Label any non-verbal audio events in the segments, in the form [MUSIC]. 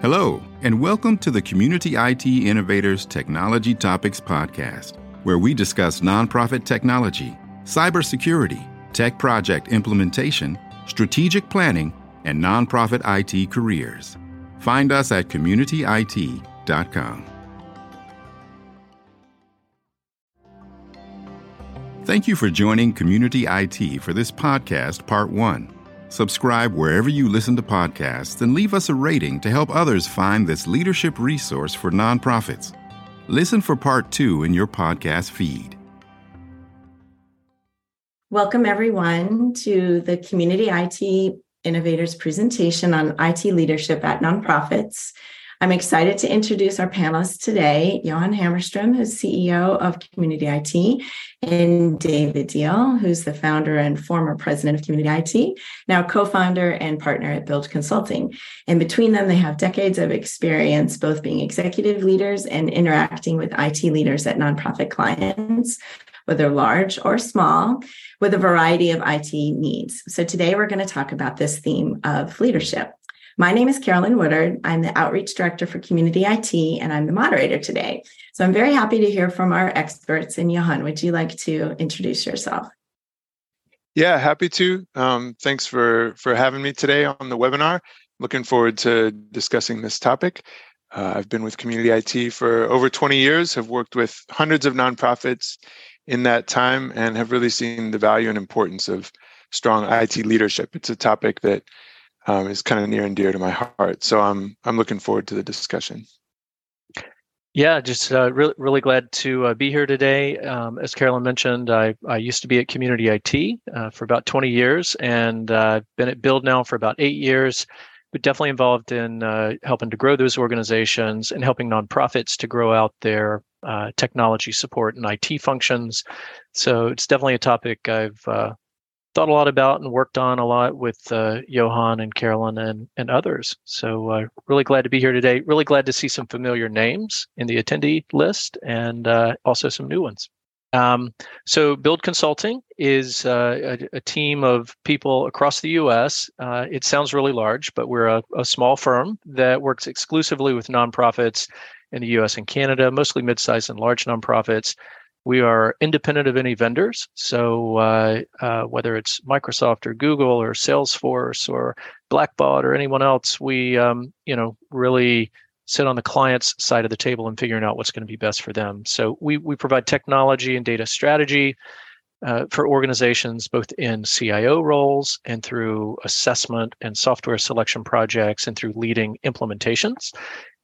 Hello, and welcome to the Community IT Innovators Technology Topics Podcast, where we discuss nonprofit technology, cybersecurity, tech project implementation, strategic planning, and nonprofit IT careers. Find us at communityit.com. Thank you for joining Community IT for this podcast, Part 1. Subscribe wherever you listen to podcasts and leave us a rating to help others find this leadership resource for nonprofits. Listen for part two in your podcast feed. Welcome, everyone, to the Community IT Innovators presentation on IT leadership at nonprofits. I'm excited to introduce our panelists today Johan Hammerstrom, who's CEO of Community IT, and David Deal, who's the founder and former president of Community IT, now co founder and partner at Build Consulting. And between them, they have decades of experience both being executive leaders and interacting with IT leaders at nonprofit clients whether large or small, with a variety of IT needs. So today we're going to talk about this theme of leadership. My name is Carolyn Woodard. I'm the Outreach Director for Community IT, and I'm the moderator today. So I'm very happy to hear from our experts. And Johan, would you like to introduce yourself? Yeah, happy to. Um, thanks for for having me today on the webinar. Looking forward to discussing this topic. Uh, I've been with Community IT for over 20 years. Have worked with hundreds of nonprofits in that time, and have really seen the value and importance of strong IT leadership. It's a topic that um, is kind of near and dear to my heart. So I'm I'm looking forward to the discussion. Yeah, just uh, really really glad to uh, be here today. Um, as Carolyn mentioned, I I used to be at Community IT uh, for about 20 years, and uh, been at Build now for about eight years. But definitely involved in uh, helping to grow those organizations and helping nonprofits to grow out their uh, technology support and IT functions. So it's definitely a topic I've thought a lot about and worked on a lot with uh, Johan and Carolyn and, and others. So uh, really glad to be here today. Really glad to see some familiar names in the attendee list and uh, also some new ones. Um, so Build Consulting is uh, a, a, team of people across the U.S. Uh, it sounds really large, but we're a, a small firm that works exclusively with nonprofits in the U.S. and Canada, mostly mid-sized and large nonprofits we are independent of any vendors. So uh, uh, whether it's Microsoft or Google or Salesforce or Blackbaud or anyone else, we um, you know really sit on the client's side of the table and figuring out what's going to be best for them. So we we provide technology and data strategy. Uh, for organizations both in CIO roles and through assessment and software selection projects and through leading implementations.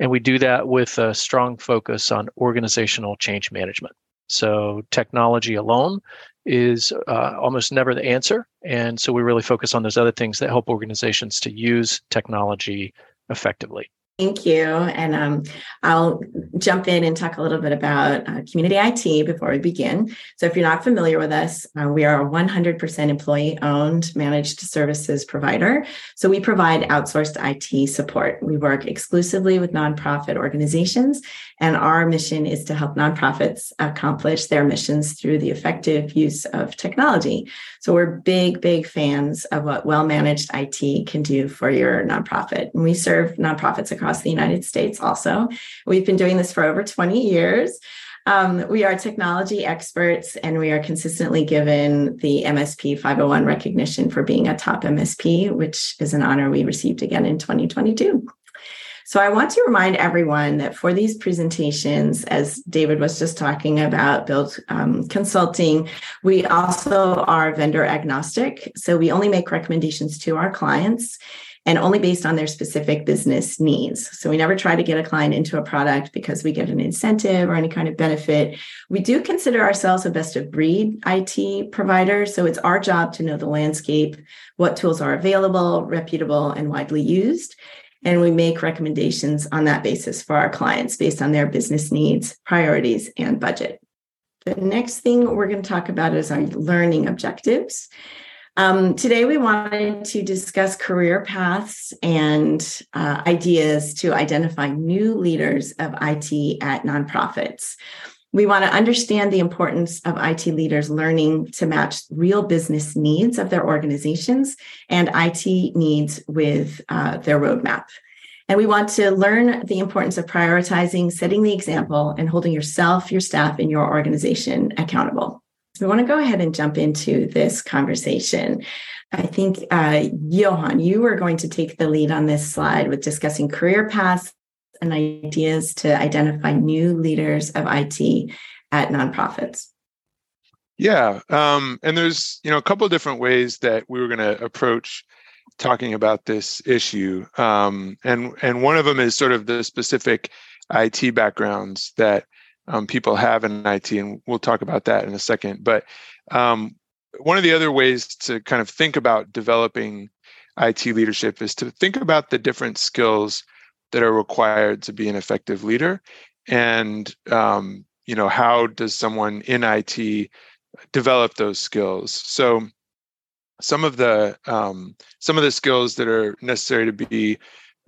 And we do that with a strong focus on organizational change management. So technology alone is uh, almost never the answer. And so we really focus on those other things that help organizations to use technology effectively. Thank you. And um, I'll jump in and talk a little bit about uh, community IT before we begin. So, if you're not familiar with us, uh, we are a 100% employee owned managed services provider. So, we provide outsourced IT support. We work exclusively with nonprofit organizations, and our mission is to help nonprofits accomplish their missions through the effective use of technology. So, we're big, big fans of what well managed IT can do for your nonprofit. And we serve nonprofits across the United States also. We've been doing this for over 20 years. Um, we are technology experts and we are consistently given the MSP 501 recognition for being a top MSP, which is an honor we received again in 2022. So I want to remind everyone that for these presentations, as David was just talking about, Build um, Consulting, we also are vendor agnostic. So we only make recommendations to our clients and only based on their specific business needs. So we never try to get a client into a product because we get an incentive or any kind of benefit. We do consider ourselves a best of breed IT provider. So it's our job to know the landscape, what tools are available, reputable, and widely used. And we make recommendations on that basis for our clients based on their business needs, priorities, and budget. The next thing we're going to talk about is our learning objectives. Um, today, we wanted to discuss career paths and uh, ideas to identify new leaders of IT at nonprofits. We want to understand the importance of IT leaders learning to match real business needs of their organizations and IT needs with uh, their roadmap. And we want to learn the importance of prioritizing, setting the example, and holding yourself, your staff, and your organization accountable. So we want to go ahead and jump into this conversation. I think, uh, Johan, you are going to take the lead on this slide with discussing career paths and ideas to identify new leaders of IT at nonprofits. Yeah, um, and there's you know a couple of different ways that we were going to approach talking about this issue, um, and and one of them is sort of the specific IT backgrounds that um, people have in IT, and we'll talk about that in a second. But um, one of the other ways to kind of think about developing IT leadership is to think about the different skills that are required to be an effective leader, and um, you know how does someone in IT develop those skills? So some of the um, some of the skills that are necessary to be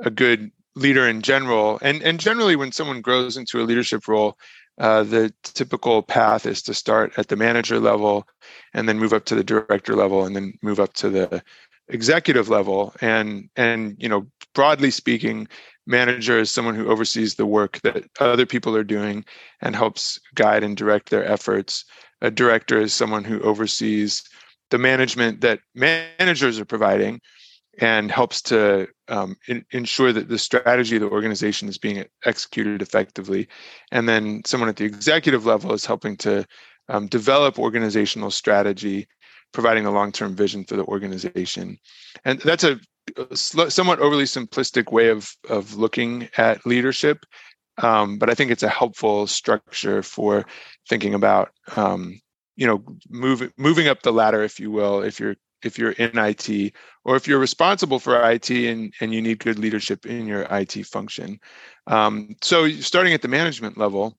a good leader in general, and and generally when someone grows into a leadership role, uh, the typical path is to start at the manager level and then move up to the director level and then move up to the executive level. And and you know broadly speaking manager is someone who oversees the work that other people are doing and helps guide and direct their efforts. A director is someone who oversees the management that managers are providing and helps to um, in, ensure that the strategy of the organization is being executed effectively. And then someone at the executive level is helping to um, develop organizational strategy, providing a long term vision for the organization. And that's a, somewhat overly simplistic way of, of looking at leadership. Um, but I think it's a helpful structure for thinking about um, you know moving moving up the ladder if you will if you're if you're in IT or if you're responsible for IT and, and you need good leadership in your IT function. Um, so starting at the management level,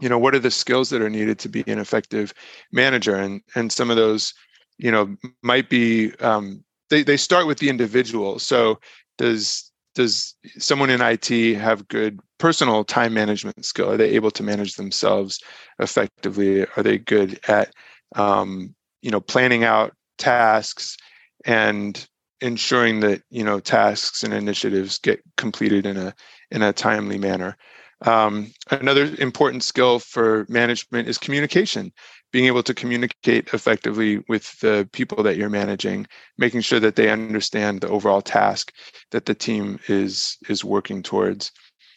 you know, what are the skills that are needed to be an effective manager? And and some of those, you know, might be um, they, they start with the individual. So does does someone in IT have good personal time management skill? Are they able to manage themselves effectively? Are they good at um, you know planning out tasks and ensuring that you know tasks and initiatives get completed in a in a timely manner. Um, another important skill for management is communication, being able to communicate effectively with the people that you're managing, making sure that they understand the overall task that the team is is working towards.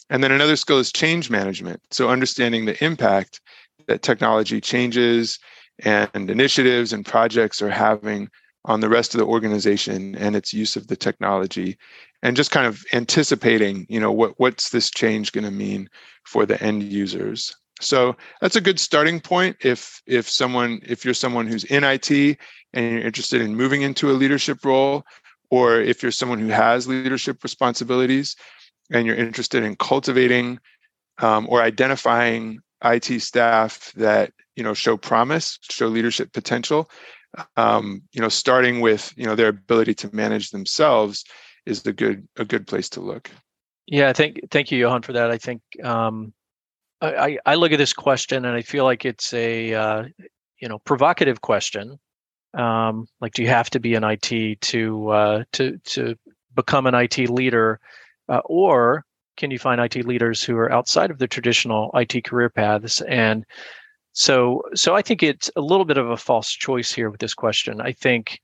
And then another skill is change management. So understanding the impact that technology changes and initiatives and projects are having on the rest of the organization and its use of the technology and just kind of anticipating you know what what's this change going to mean for the end users. So that's a good starting point if if someone if you're someone who's in IT and you're interested in moving into a leadership role or if you're someone who has leadership responsibilities and you're interested in cultivating um, or identifying IT staff that you know show promise, show leadership potential. Um, you know, starting with you know their ability to manage themselves is a good a good place to look. Yeah, thank thank you, Johan, for that. I think um, I, I look at this question and I feel like it's a uh, you know provocative question. Um, like, do you have to be an IT to uh, to to become an IT leader, uh, or can you find IT leaders who are outside of the traditional IT career paths? And so, so I think it's a little bit of a false choice here with this question. I think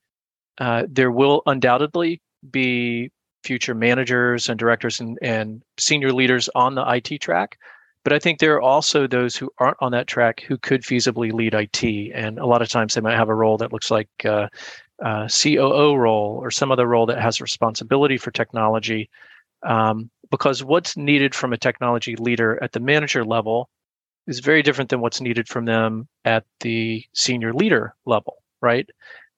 uh, there will undoubtedly be future managers and directors and, and senior leaders on the IT track. But I think there are also those who aren't on that track who could feasibly lead IT. And a lot of times they might have a role that looks like uh, a COO role or some other role that has responsibility for technology. Um, because what's needed from a technology leader at the manager level is very different than what's needed from them at the senior leader level, right?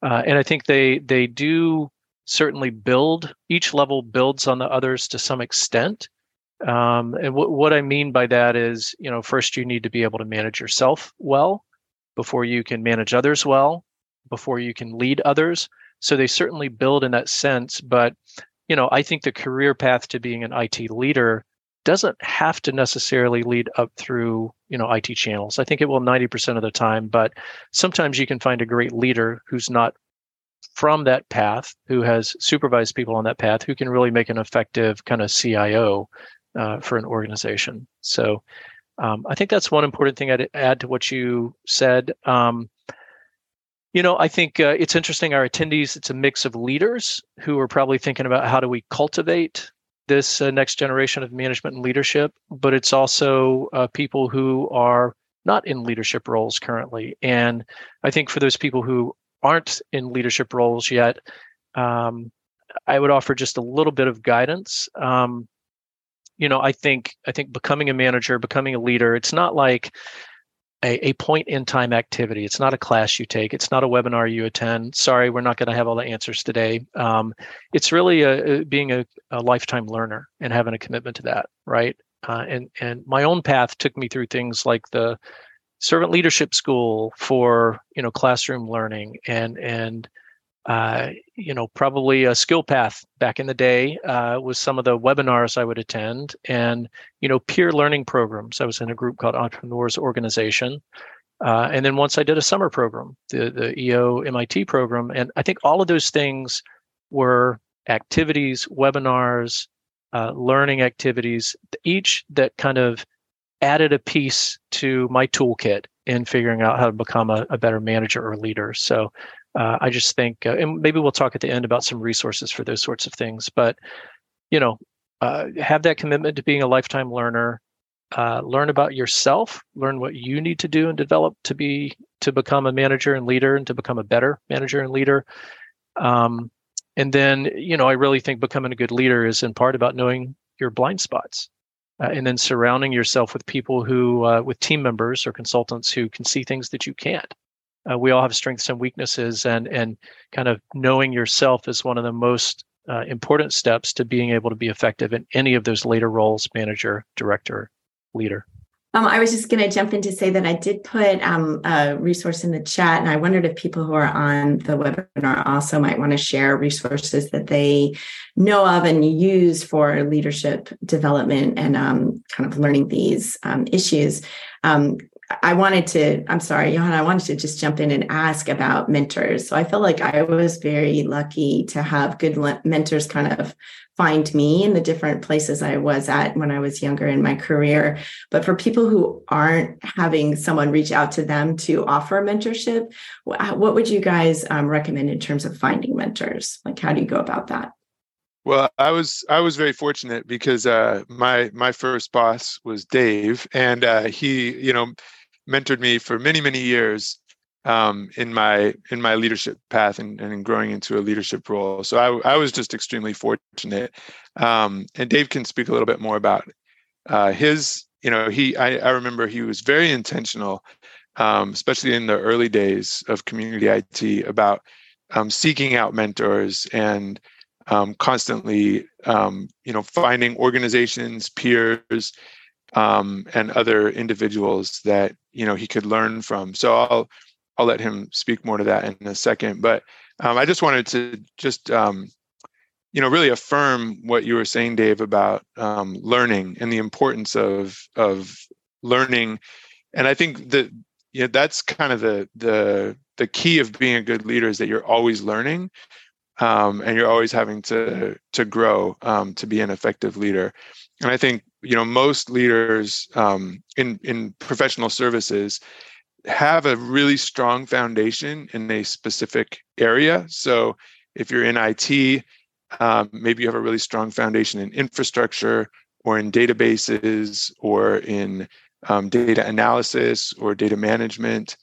Uh, and I think they they do certainly build each level builds on the others to some extent. Um, and w- what I mean by that is, you know, first you need to be able to manage yourself well before you can manage others well, before you can lead others. So they certainly build in that sense, but you know, I think the career path to being an IT leader doesn't have to necessarily lead up through, you know, IT channels. I think it will 90% of the time, but sometimes you can find a great leader who's not from that path, who has supervised people on that path, who can really make an effective kind of CIO uh, for an organization. So um, I think that's one important thing I'd add to what you said. Um, you know, I think uh, it's interesting. Our attendees, it's a mix of leaders who are probably thinking about how do we cultivate this uh, next generation of management and leadership, but it's also uh, people who are not in leadership roles currently. And I think for those people who aren't in leadership roles yet, um, I would offer just a little bit of guidance. Um, you know, I think I think becoming a manager, becoming a leader, it's not like a, a point in time activity. It's not a class you take. It's not a webinar you attend. Sorry, we're not going to have all the answers today. Um, it's really a, a being a, a, lifetime learner and having a commitment to that, right? Uh, and and my own path took me through things like the servant leadership school for you know classroom learning and and uh, you know, probably a skill path back in the day uh, was some of the webinars I would attend and, you know, peer learning programs. I was in a group called Entrepreneurs Organization. Uh, and then once I did a summer program, the, the EO MIT program. And I think all of those things were activities, webinars, uh, learning activities, each that kind of added a piece to my toolkit in figuring out how to become a, a better manager or leader. So uh, I just think, uh, and maybe we'll talk at the end about some resources for those sorts of things. But you know, uh, have that commitment to being a lifetime learner. Uh, learn about yourself. Learn what you need to do and develop to be to become a manager and leader, and to become a better manager and leader. Um, and then, you know, I really think becoming a good leader is in part about knowing your blind spots. Uh, and then surrounding yourself with people who, uh, with team members or consultants who can see things that you can't uh, we all have strengths and weaknesses and and kind of knowing yourself is one of the most uh, important steps to being able to be effective in any of those later roles manager director leader um, I was just going to jump in to say that I did put um, a resource in the chat, and I wondered if people who are on the webinar also might want to share resources that they know of and use for leadership development and um, kind of learning these um, issues. Um, I wanted to, I'm sorry, Johan, I wanted to just jump in and ask about mentors. So I feel like I was very lucky to have good mentors kind of find me in the different places I was at when I was younger in my career. But for people who aren't having someone reach out to them to offer mentorship, what would you guys um, recommend in terms of finding mentors? Like, how do you go about that? Well, I was I was very fortunate because uh, my my first boss was Dave, and uh, he you know mentored me for many many years um, in my in my leadership path and, and in growing into a leadership role. So I, I was just extremely fortunate. Um, and Dave can speak a little bit more about uh, his. You know, he I, I remember he was very intentional, um, especially in the early days of community IT, about um, seeking out mentors and um, constantly, um, you know, finding organizations, peers, um, and other individuals that you know he could learn from. So I'll I'll let him speak more to that in a second. But um, I just wanted to just um, you know really affirm what you were saying, Dave, about um, learning and the importance of of learning. And I think that you know, that's kind of the the the key of being a good leader is that you're always learning um, and you're always having to to grow um, to be an effective leader. And I think you know most leaders um, in in professional services have a really strong foundation in a specific area. So if you're in IT, um, maybe you have a really strong foundation in infrastructure or in databases or in um, data analysis or data management.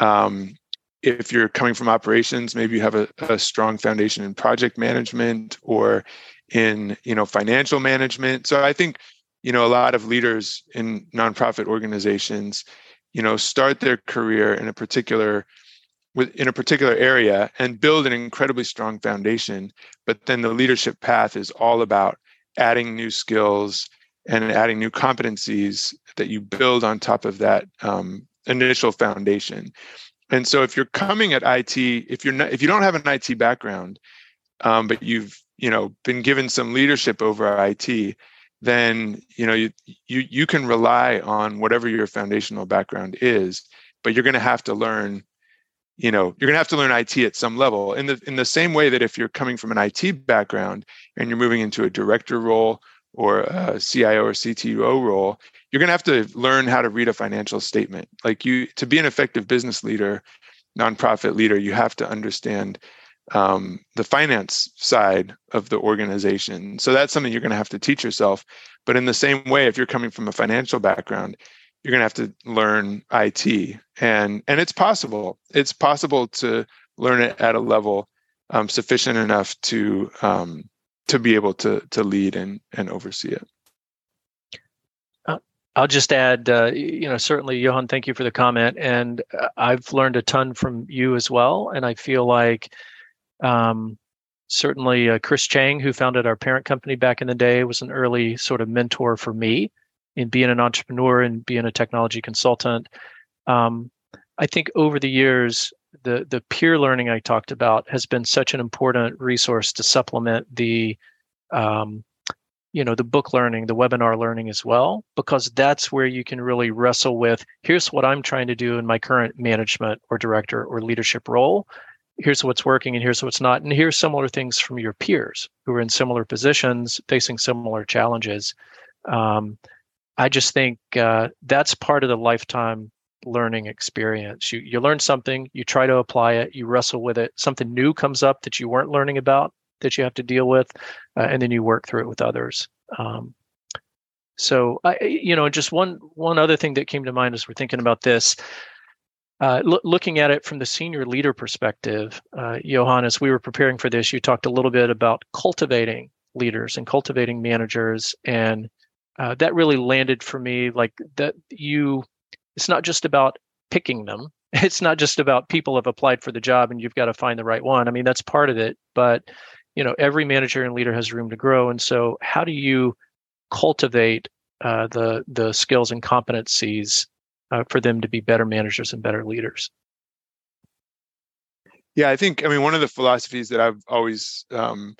Um, if you're coming from operations, maybe you have a, a strong foundation in project management or in you know financial management. So I think you know a lot of leaders in nonprofit organizations you know start their career in a particular in a particular area and build an incredibly strong foundation but then the leadership path is all about adding new skills and adding new competencies that you build on top of that um, initial foundation. And so if you're coming at it if you're not if you don't have an it background um, but you've you know been given some leadership over it then you know you you you can rely on whatever your foundational background is but you're going to have to learn you know you're going to have to learn IT at some level. In the in the same way that if you're coming from an IT background and you're moving into a director role or a CIO or CTO role you're going to have to learn how to read a financial statement. Like you to be an effective business leader nonprofit leader you have to understand um, the finance side of the organization so that's something you're going to have to teach yourself but in the same way if you're coming from a financial background you're going to have to learn IT, and and it's possible. It's possible to learn it at a level um, sufficient enough to um, to be able to to lead and and oversee it. Uh, I'll just add, uh, you know, certainly, Johan, thank you for the comment, and uh, I've learned a ton from you as well, and I feel like. Um, certainly, uh, Chris Chang, who founded our parent company back in the day, was an early sort of mentor for me in being an entrepreneur and being a technology consultant. Um, I think over the years, the the peer learning I talked about has been such an important resource to supplement the um, you know the book learning the webinar learning as well because that's where you can really wrestle with here's what i'm trying to do in my current management or director or leadership role here's what's working and here's what's not and here's similar things from your peers who are in similar positions facing similar challenges um, I just think uh, that's part of the lifetime learning experience. You you learn something, you try to apply it, you wrestle with it. Something new comes up that you weren't learning about that you have to deal with, uh, and then you work through it with others. Um, so I, you know, just one one other thing that came to mind as we're thinking about this. Uh, lo- looking at it from the senior leader perspective, uh, Johan, as we were preparing for this, you talked a little bit about cultivating leaders and cultivating managers and uh, that really landed for me like that you it's not just about picking them. [LAUGHS] It's not just about people have applied for the job and you've got to find the right one. I mean that's part of it but you know every manager and leader has room to grow and so how do you cultivate uh, the the skills and competencies uh, for them to be better managers and better leaders yeah i think i mean one of the philosophies that i've always um,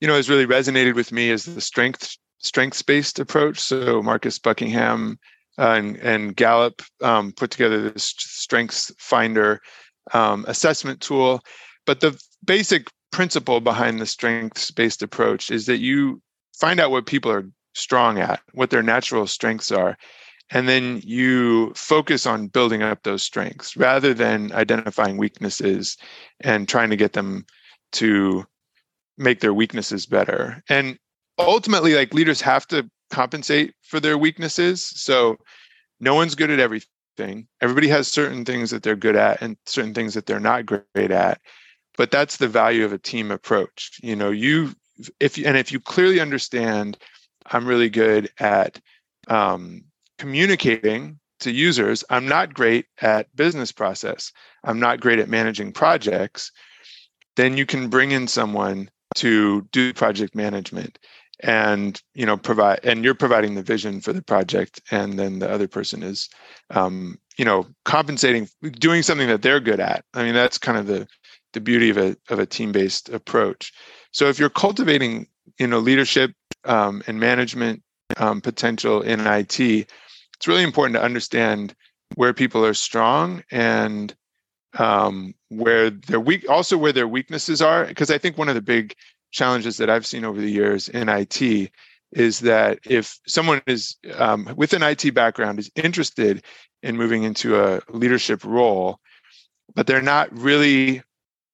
you know has really resonated with me is the strength strengths based approach. So Marcus Buckingham uh, and, and Gallup um, put together this strengths finder um, assessment tool. But the basic principle behind the strengths based approach is that you find out what people are strong at, what their natural strengths are. And then you focus on building up those strengths rather than identifying weaknesses and trying to get them to make their weaknesses better. And ultimately like leaders have to compensate for their weaknesses. So no one's good at everything. Everybody has certain things that they're good at and certain things that they're not great at. But that's the value of a team approach. You know you if and if you clearly understand i'm really good at um, communicating to users i'm not great at business process. I'm not great at managing projects. Then you can bring in someone to do project management and you know provide and you're providing the vision for the project and then the other person is um, you know compensating doing something that they're good at. I mean that's kind of the the beauty of a of a team based approach. So if you're cultivating you know leadership um, and management um, potential in it it's really important to understand where people are strong and um, where their weak also where their weaknesses are because i think one of the big challenges that I've seen over the years in IT is that if someone is um, with an IT background is interested in moving into a leadership role, but they're not really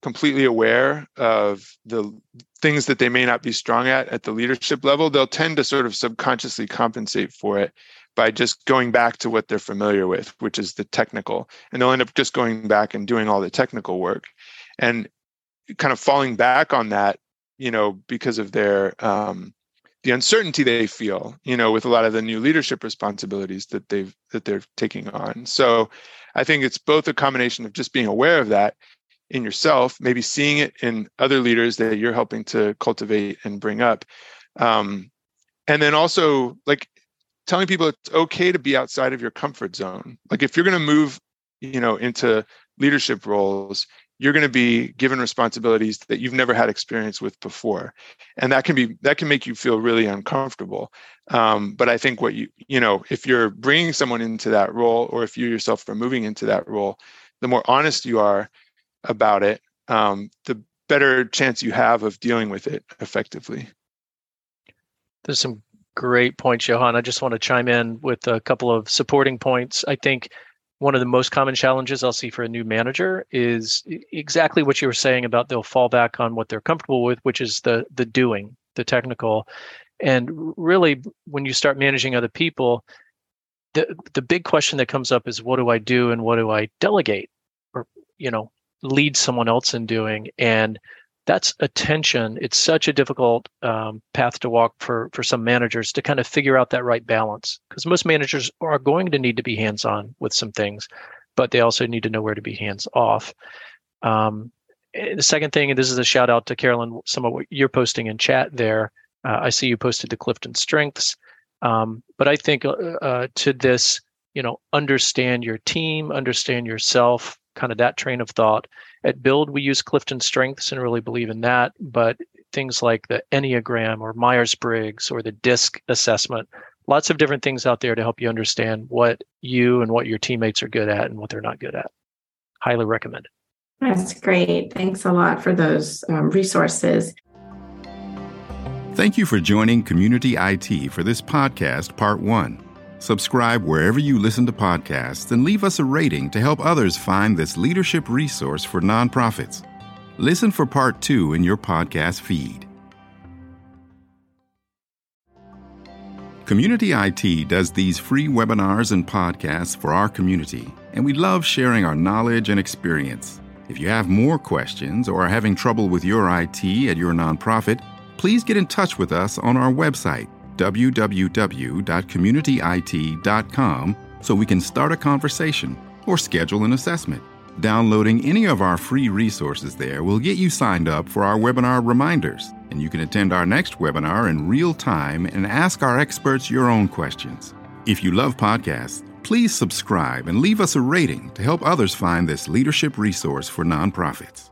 completely aware of the things that they may not be strong at at the leadership level, they'll tend to sort of subconsciously compensate for it by just going back to what they're familiar with, which is the technical. And they'll end up just going back and doing all the technical work. And kind of falling back on that you know, because of their um, the uncertainty they feel, you know, with a lot of the new leadership responsibilities that they've that they're taking on. So I think it's both a combination of just being aware of that in yourself, maybe seeing it in other leaders that you're helping to cultivate and bring up. Um, and then also like telling people it's okay to be outside of your comfort zone. Like if you're going to move, you know, into leadership roles, you're going to be given responsibilities that you've never had experience with before and that can be that can make you feel really uncomfortable um, but i think what you you know if you're bringing someone into that role or if you yourself are moving into that role the more honest you are about it, um, the better chance you have of dealing with it effectively. There's some great points, Johan. I just want to chime in with a couple of supporting points. I think one of the most common challenges I'll see for a new manager is exactly what you were saying about they'll fall back on what they're comfortable with, which is the the doing, the technical. And really, when you start managing other people, the the big question that comes up is what do I do and what do I delegate, or you know, lead someone else in doing. And that's attention. It's such a difficult um, path to walk for for some managers to kind of figure out that right balance because most managers are going to need to be hands on with some things, but they also need to know where to be hands off. Um, the second thing, and this is a shout out to Carolyn, some of what you're posting in chat there. Uh, I see you posted the Clifton strengths, um, but I think uh, uh, to this, you know, understand your team, understand yourself, kind of that train of thought at Build, we use Clifton Strengths and really believe in that. But things like the Enneagram or Myers Briggs or the DISC assessment, lots of different things out there to help you understand what you and what your teammates are good at and what they're not good at. Highly recommended. That's great. Thanks a lot for those um, resources. Thank you for joining Community IT for this podcast, Part 1. Subscribe wherever you listen to podcasts and leave us a rating to help others find this leadership resource for nonprofits. Listen for part two in your podcast feed. Community IT does these free webinars and podcasts for our community, and we love sharing our knowledge and experience. If you have more questions or are having trouble with your IT at your nonprofit, please get in touch with us on our website www.communityit.com so we can start a conversation or schedule an assessment. Downloading any of our free resources there will get you signed up for our webinar reminders, and you can attend our next webinar in real time and ask our experts your own questions. If you love podcasts, please subscribe and leave us a rating to help others find this leadership resource for nonprofits.